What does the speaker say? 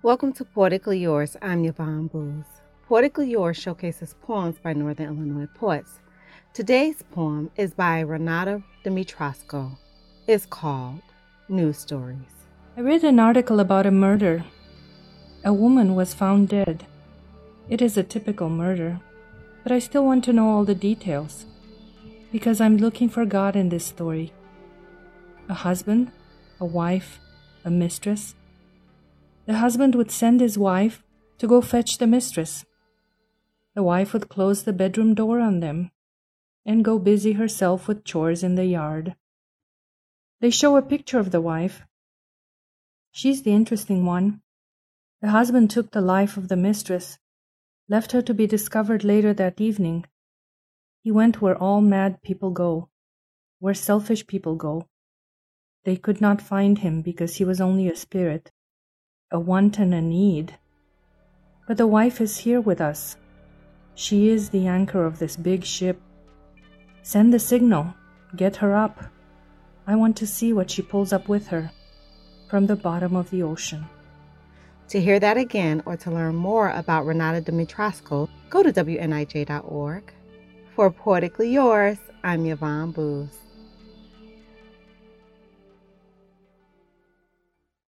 Welcome to Poetically Yours. I'm Yvonne Boose. Poetically Yours showcases poems by Northern Illinois poets. Today's poem is by Renata Dimitrasco. It's called News Stories. I read an article about a murder. A woman was found dead. It is a typical murder, but I still want to know all the details because I'm looking for God in this story. A husband, a wife, a mistress. The husband would send his wife to go fetch the mistress. The wife would close the bedroom door on them and go busy herself with chores in the yard. They show a picture of the wife. She's the interesting one. The husband took the life of the mistress, left her to be discovered later that evening. He went where all mad people go, where selfish people go. They could not find him because he was only a spirit, a want and a need. But the wife is here with us. She is the anchor of this big ship. Send the signal. Get her up. I want to see what she pulls up with her from the bottom of the ocean. To hear that again or to learn more about Renata Dimitrasco, go to WNIJ.org. For Poetically Yours, I'm Yvonne Boose.